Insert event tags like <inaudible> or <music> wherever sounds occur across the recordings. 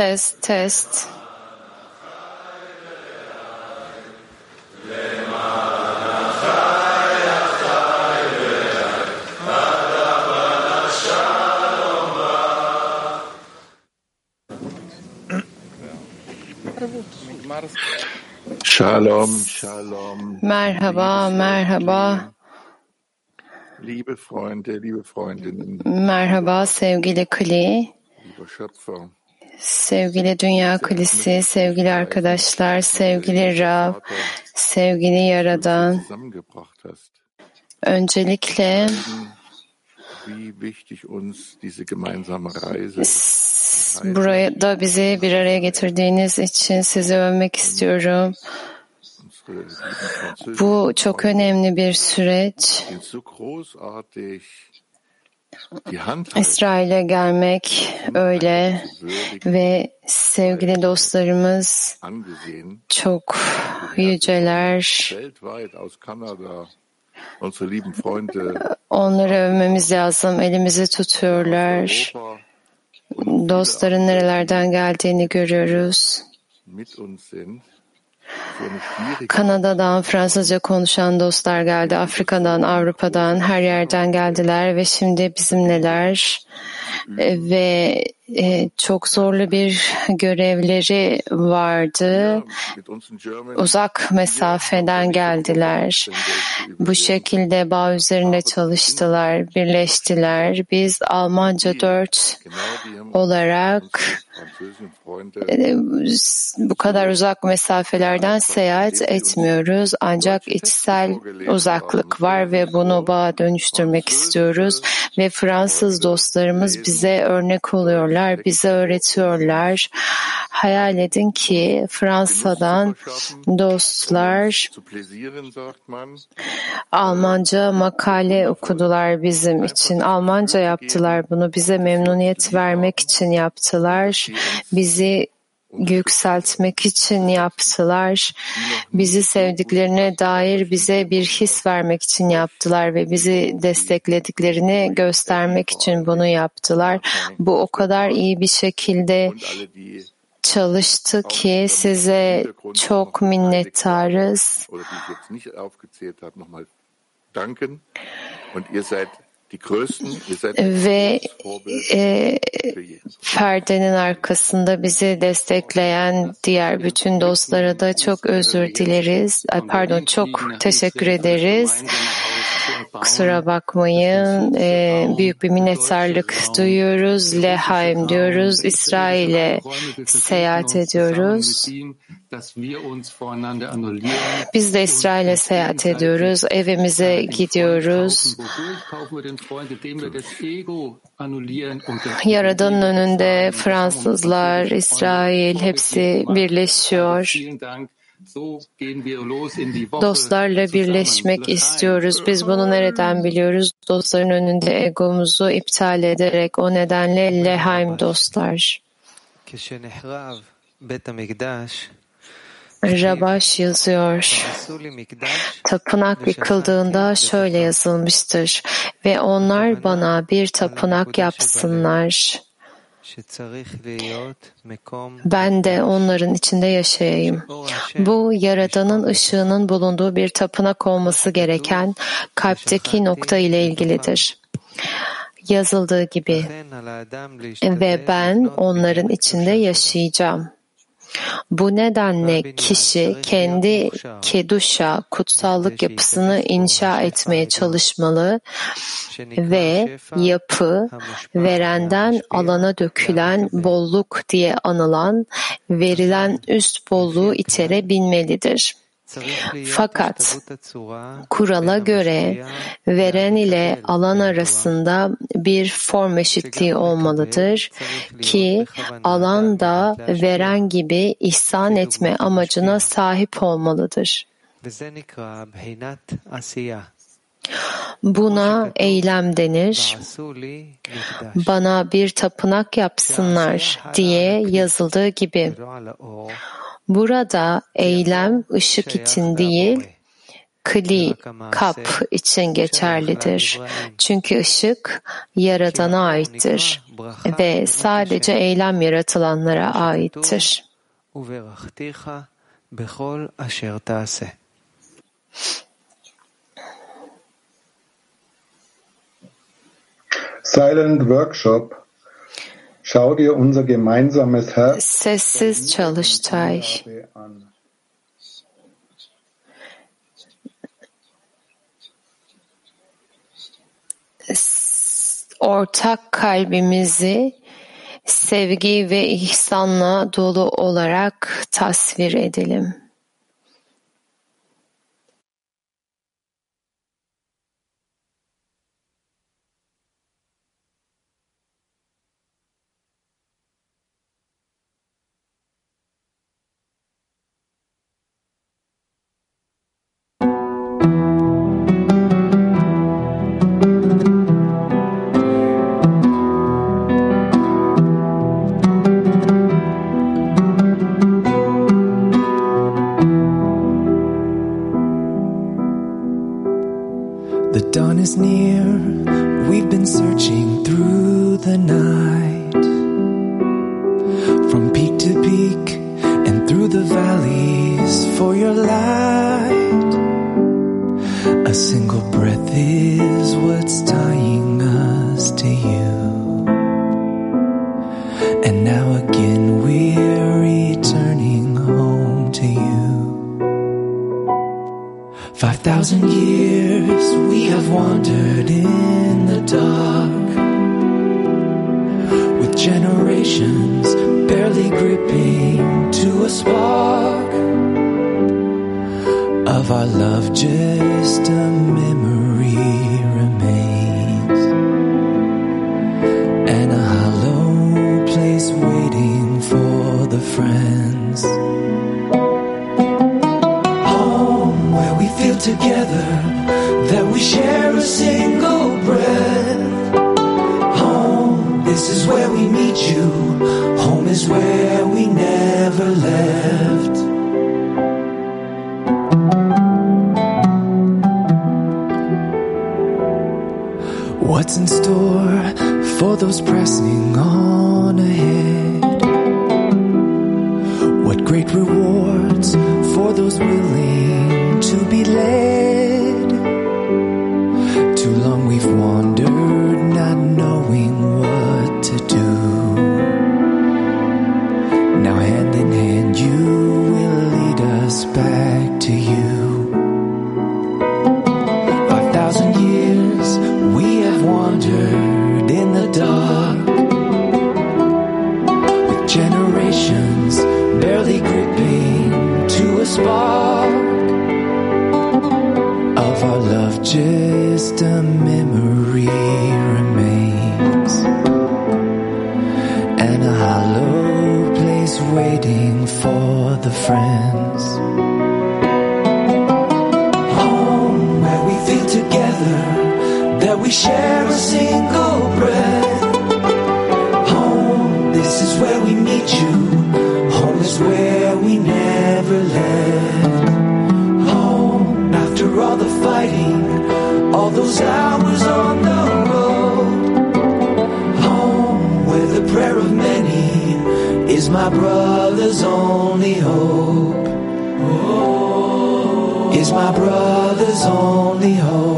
Test, test. Shalom, Shalom. Merhaba, merhaba, Liebe Freunde, liebe Freundinnen, merhaba sevgili Kli, lieber Schöpfer, sevgili Dünya Kulisi, sevgili arkadaşlar, sevgili Rab, sevgili Yaradan. Öncelikle buraya da bizi bir araya getirdiğiniz için sizi övmek istiyorum. Bu çok önemli bir süreç. İsrail'e gelmek öyle ve sevgili dostlarımız çok yüceler. weltweit aus Kanada, unsere lieben Freunde Onları övmemiz lazım. Elimizi tutuyorlar. Dostların nerelerden geldiğini görüyoruz. Kanada'dan Fransızca konuşan dostlar geldi. Afrika'dan, Avrupa'dan, her yerden geldiler ve şimdi bizimleler. E, Ve e, çok zorlu bir görevleri vardı. Uzak mesafeden geldiler. Bu şekilde bağ üzerinde çalıştılar, birleştiler. Biz Almanca 4 genau die haben olarak Freunde bu kadar uzak mesafelerden seyahat etmiyoruz. Ancak içsel uzaklık var ve bunu bağa dönüştürmek istiyoruz. Ve Fransız dostlarımız bize örnek oluyorlar, bize öğretiyorlar. Hayal edin ki Fransa'dan dostlar. Almanca makale okudular bizim için. Almanca yaptılar bunu. Bize memnuniyet vermek için yaptılar. Bizi yükseltmek için yaptılar. Bizi sevdiklerine dair bize bir his vermek için yaptılar ve bizi desteklediklerini göstermek için bunu yaptılar. Bu o kadar iyi bir şekilde çalıştı ki size çok minnettarız. Ve e, perdenin arkasında bizi destekleyen diğer bütün dostlara da çok özür dileriz. Ay, Pardon, çok teşekkür ederiz. Kusura bakmayın. E, büyük bir minnettarlık duyuyoruz. Lehaim diyoruz. İsrail'e seyahat ediyoruz. Biz de İsrail'e seyahat ediyoruz. Evimize gidiyoruz. Yaradan'ın önünde Fransızlar, İsrail hepsi birleşiyor. Dostlarla birleşmek istiyoruz. Biz bunu nereden biliyoruz? Dostların önünde egomuzu iptal ederek o nedenle lehaim dostlar. Rabaş yazıyor. Tapınak yıkıldığında şöyle yazılmıştır. Ve onlar bana bir tapınak yapsınlar. Ben de onların içinde yaşayayım. Bu Yaradan'ın ışığının bulunduğu bir tapınak olması gereken kalpteki nokta ile ilgilidir. Yazıldığı gibi. Ve ben onların içinde yaşayacağım. Bu nedenle kişi kendi keduşa, kutsallık yapısını inşa etmeye çalışmalı ve yapı verenden alana dökülen bolluk diye anılan verilen üst bolluğu iterebilmelidir. Fakat kurala göre veren ile alan arasında bir form eşitliği olmalıdır ki alan da veren gibi ihsan etme amacına sahip olmalıdır. Buna eylem denir. Bana bir tapınak yapsınlar diye yazıldığı gibi. Burada eylem ışık için değil, kli, kap için geçerlidir. Çünkü ışık Yaradan'a aittir ve sadece eylem yaratılanlara aittir. Silent Workshop Sessiz çalıştay. Ortak kalbimizi sevgi ve ihsanla dolu olarak tasvir edelim. Thousand years we have wandered in the dark With generations barely gripping to a spark Of our love just a memory together, that we share a single breath. Home, this is where we meet you. Home is where we never left. What's in store for those pressing back to you. We share a single breath. Home, this is where we meet you. Home is where we never left. Home, after all the fighting, all those hours on the road. Home, where the prayer of many is my brother's only hope. Is my brother's only hope.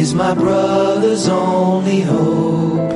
Is my brother's only hope.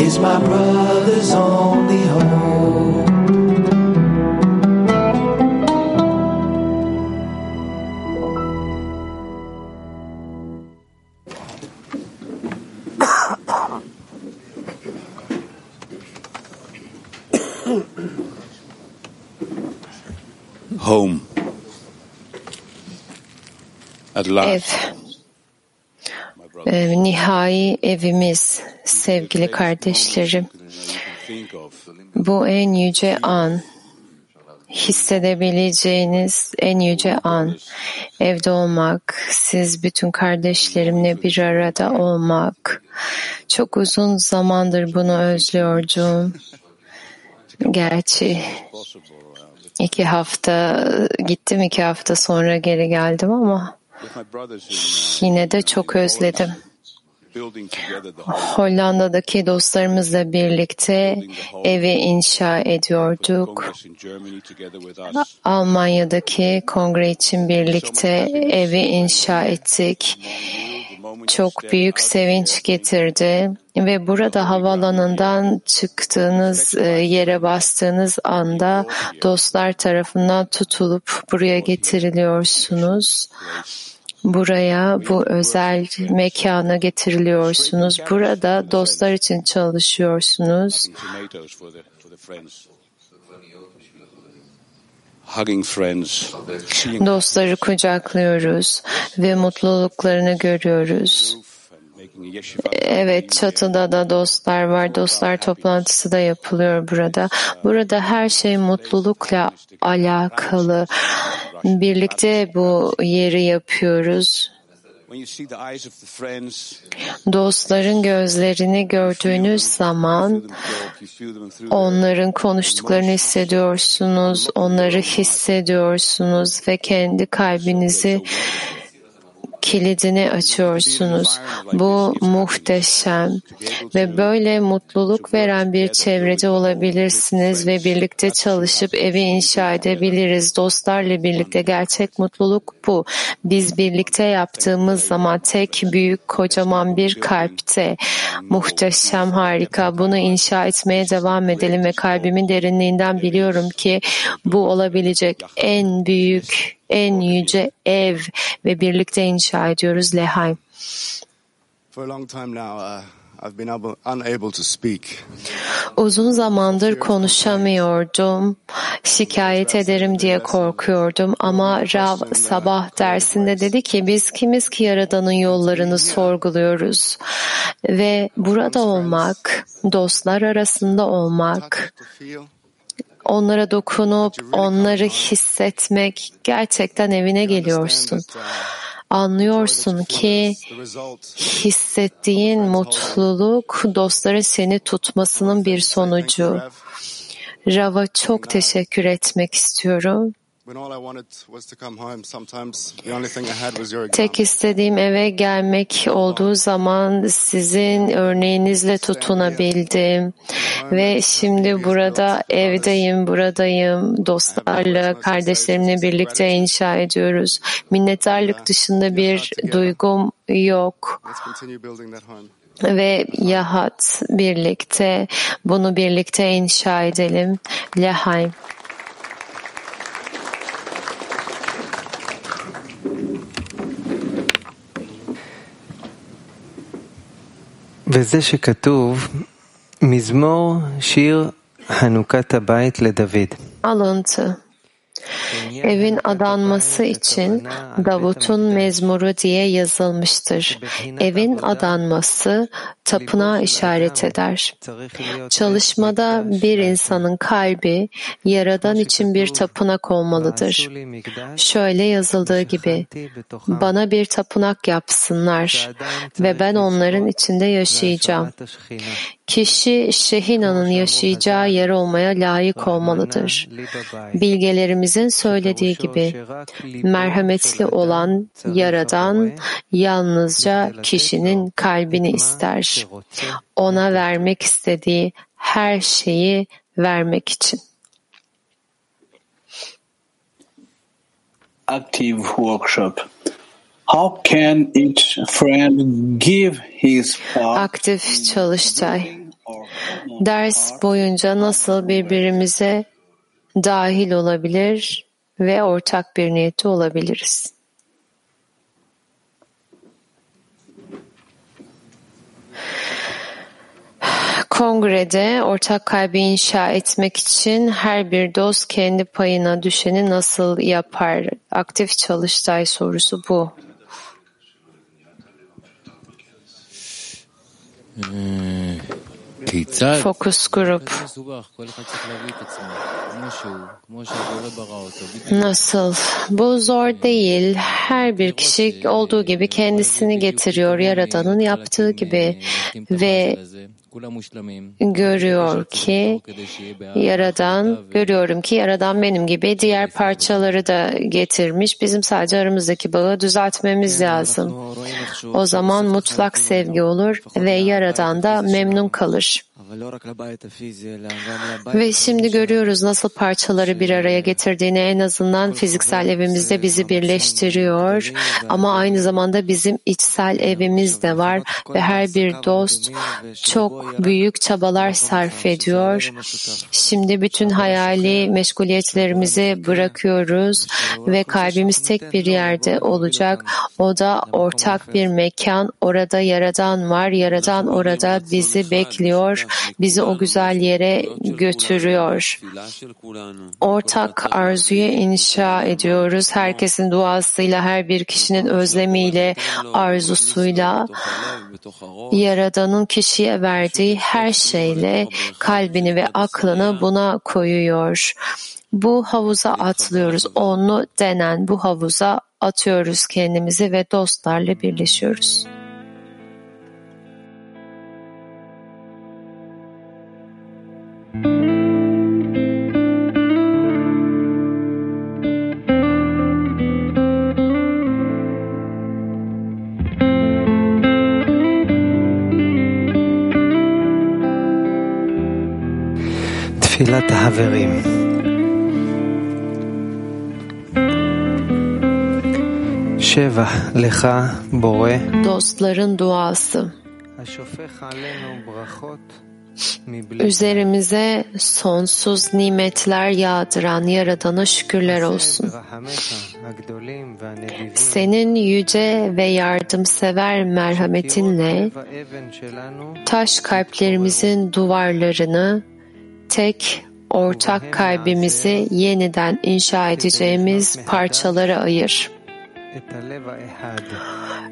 Is my brother's only hope. <coughs> home. Ev. nihai evimiz, sevgili kardeşlerim. Bu en yüce an. Hissedebileceğiniz en yüce an. Evde olmak, siz bütün kardeşlerimle bir arada olmak. Çok uzun zamandır bunu özlüyordum. Gerçi iki hafta gittim, iki hafta sonra geri geldim ama in yine de çok özledim. uh. Hollanda'daki dostlarımızla birlikte evi inşa ediyorduk. Almanya'daki kongre için birlikte evi inşa ettik. Çok büyük sevinç getirdi ve burada havaalanından çıktığınız e, yere bastığınız anda dostlar tarafından tutulup buraya getiriliyorsunuz. Buraya bu özel mekana getiriliyorsunuz. Burada dostlar için çalışıyorsunuz. Dostları kucaklıyoruz ve mutluluklarını görüyoruz. Evet çatıda da dostlar var. Dostlar toplantısı da yapılıyor burada. Burada her şey mutlulukla alakalı. Birlikte bu yeri yapıyoruz. Dostların gözlerini gördüğünüz zaman onların konuştuklarını hissediyorsunuz, onları hissediyorsunuz ve kendi kalbinizi kilidini açıyorsunuz. Bu muhteşem ve böyle mutluluk veren bir çevrede olabilirsiniz ve birlikte çalışıp evi inşa edebiliriz. Dostlarla birlikte gerçek mutluluk bu. Biz birlikte yaptığımız zaman tek büyük kocaman bir kalpte muhteşem harika bunu inşa etmeye devam edelim ve kalbimin derinliğinden biliyorum ki bu olabilecek en büyük en yüce ev ve birlikte inşa ediyoruz Lehaim. For a long time now, uh, I've been able, unable to speak. Uzun zamandır konuşamıyordum. Şikayet ederim diye korkuyordum ama Rav sabah dersinde dedi ki biz kimiz ki Yaradan'ın yollarını sorguluyoruz. Ve burada olmak, dostlar arasında olmak, onlara dokunup onları hissetmek gerçekten evine geliyorsun. Anlıyorsun ki hissettiğin mutluluk dostların seni tutmasının bir sonucu. Rav'a çok teşekkür etmek istiyorum. When all I wanted was to come home, sometimes the only thing I had was your Tek istediğim eve gelmek olduğu zaman sizin örneğinizle tutunabildim. Ve şimdi burada evdeyim, buradayım. Dostlarla, kardeşlerimle birlikte inşa ediyoruz. Minnettarlık dışında bir duygum yok. Ve Yahat birlikte, bunu birlikte inşa edelim. Lehaim. וזה שכתוב מזמור שיר חנוכת הבית לדוד. Alıntı. Evin adanması için Davut'un mezmuru diye yazılmıştır. Evin adanması tapınağa işaret eder. Çalışmada bir insanın kalbi Yaradan için bir tapınak olmalıdır. Şöyle yazıldığı gibi, bana bir tapınak yapsınlar ve ben onların içinde yaşayacağım. Kişi Şehina'nın yaşayacağı yer olmaya layık olmalıdır. Bilgelerimizin söylediği gibi merhametli olan Yaradan yalnızca kişinin kalbini ister. Ona vermek istediği her şeyi vermek için. active workshop. How can each friend give his part Aktif çalıştay. Ders boyunca nasıl birbirimize dahil olabilir ve ortak bir niyette olabiliriz? Kongrede ortak kalbi inşa etmek için her bir dost kendi payına düşeni nasıl yapar? Aktif çalıştay sorusu bu. Hmm. Fokus grup nasıl? Bu zor değil. Her bir kişi olduğu gibi kendisini getiriyor Yaradan'ın yaptığı gibi ve görüyor ki Yaradan görüyorum ki Yaradan benim gibi diğer parçaları da getirmiş. Bizim sadece aramızdaki bağı düzeltmemiz lazım. O zaman mutlak sevgi olur ve Yaradan da memnun kalır. Ve şimdi görüyoruz nasıl parçaları bir araya getirdiğini. En azından fiziksel evimizde bizi birleştiriyor. ama aynı zamanda bizim içsel evimiz de var ve her bir dost çok büyük çabalar sarf ediyor. Şimdi bütün hayali meşguliyetlerimizi bırakıyoruz ve kalbimiz tek bir yerde olacak. O da ortak bir mekan. Orada Yaradan var. Yaradan orada bizi bekliyor. Bizi o güzel yere götürüyor. Ortak arzuyu inşa ediyoruz. Herkesin duasıyla, her bir kişinin özlemiyle, arzusuyla, Yaradan'ın kişiye verdiği her şeyle kalbini ve aklını buna koyuyor. Bu havuza atlıyoruz. Onlu denen bu havuza atıyoruz kendimizi ve dostlarla birleşiyoruz. תפילת החברים. שבח לך, בורא, Dostların duası. השופך עלינו ברכות מבלי Üzerimize sonsuz nimetler yağdıran Yaradan'a şükürler olsun. ברחמיך הגדולים והנדיבים. Senin yüce ve yardımsever merhametinle לב האבן שלנו taş kalplerimizin duvarlarını tek ortak kalbimizi yeniden inşa edeceğimiz parçalara ayır.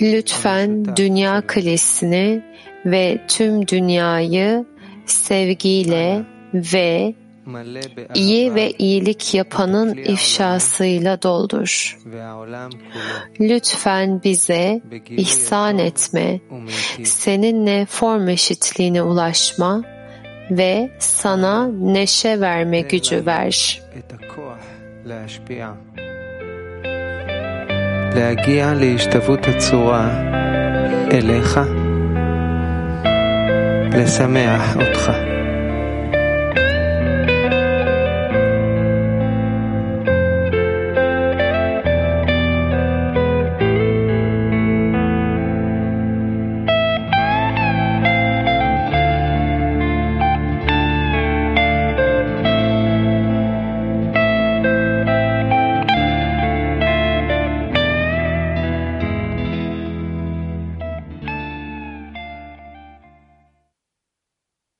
Lütfen dünya kalesini ve tüm dünyayı sevgiyle ve iyi ve iyilik yapanın ifşasıyla doldur. Lütfen bize ihsan etme, seninle form eşitliğine ulaşma. Ve sana neşe verme gücü ver. להגיע להשתוות הצורה אליך, לשמח אותך.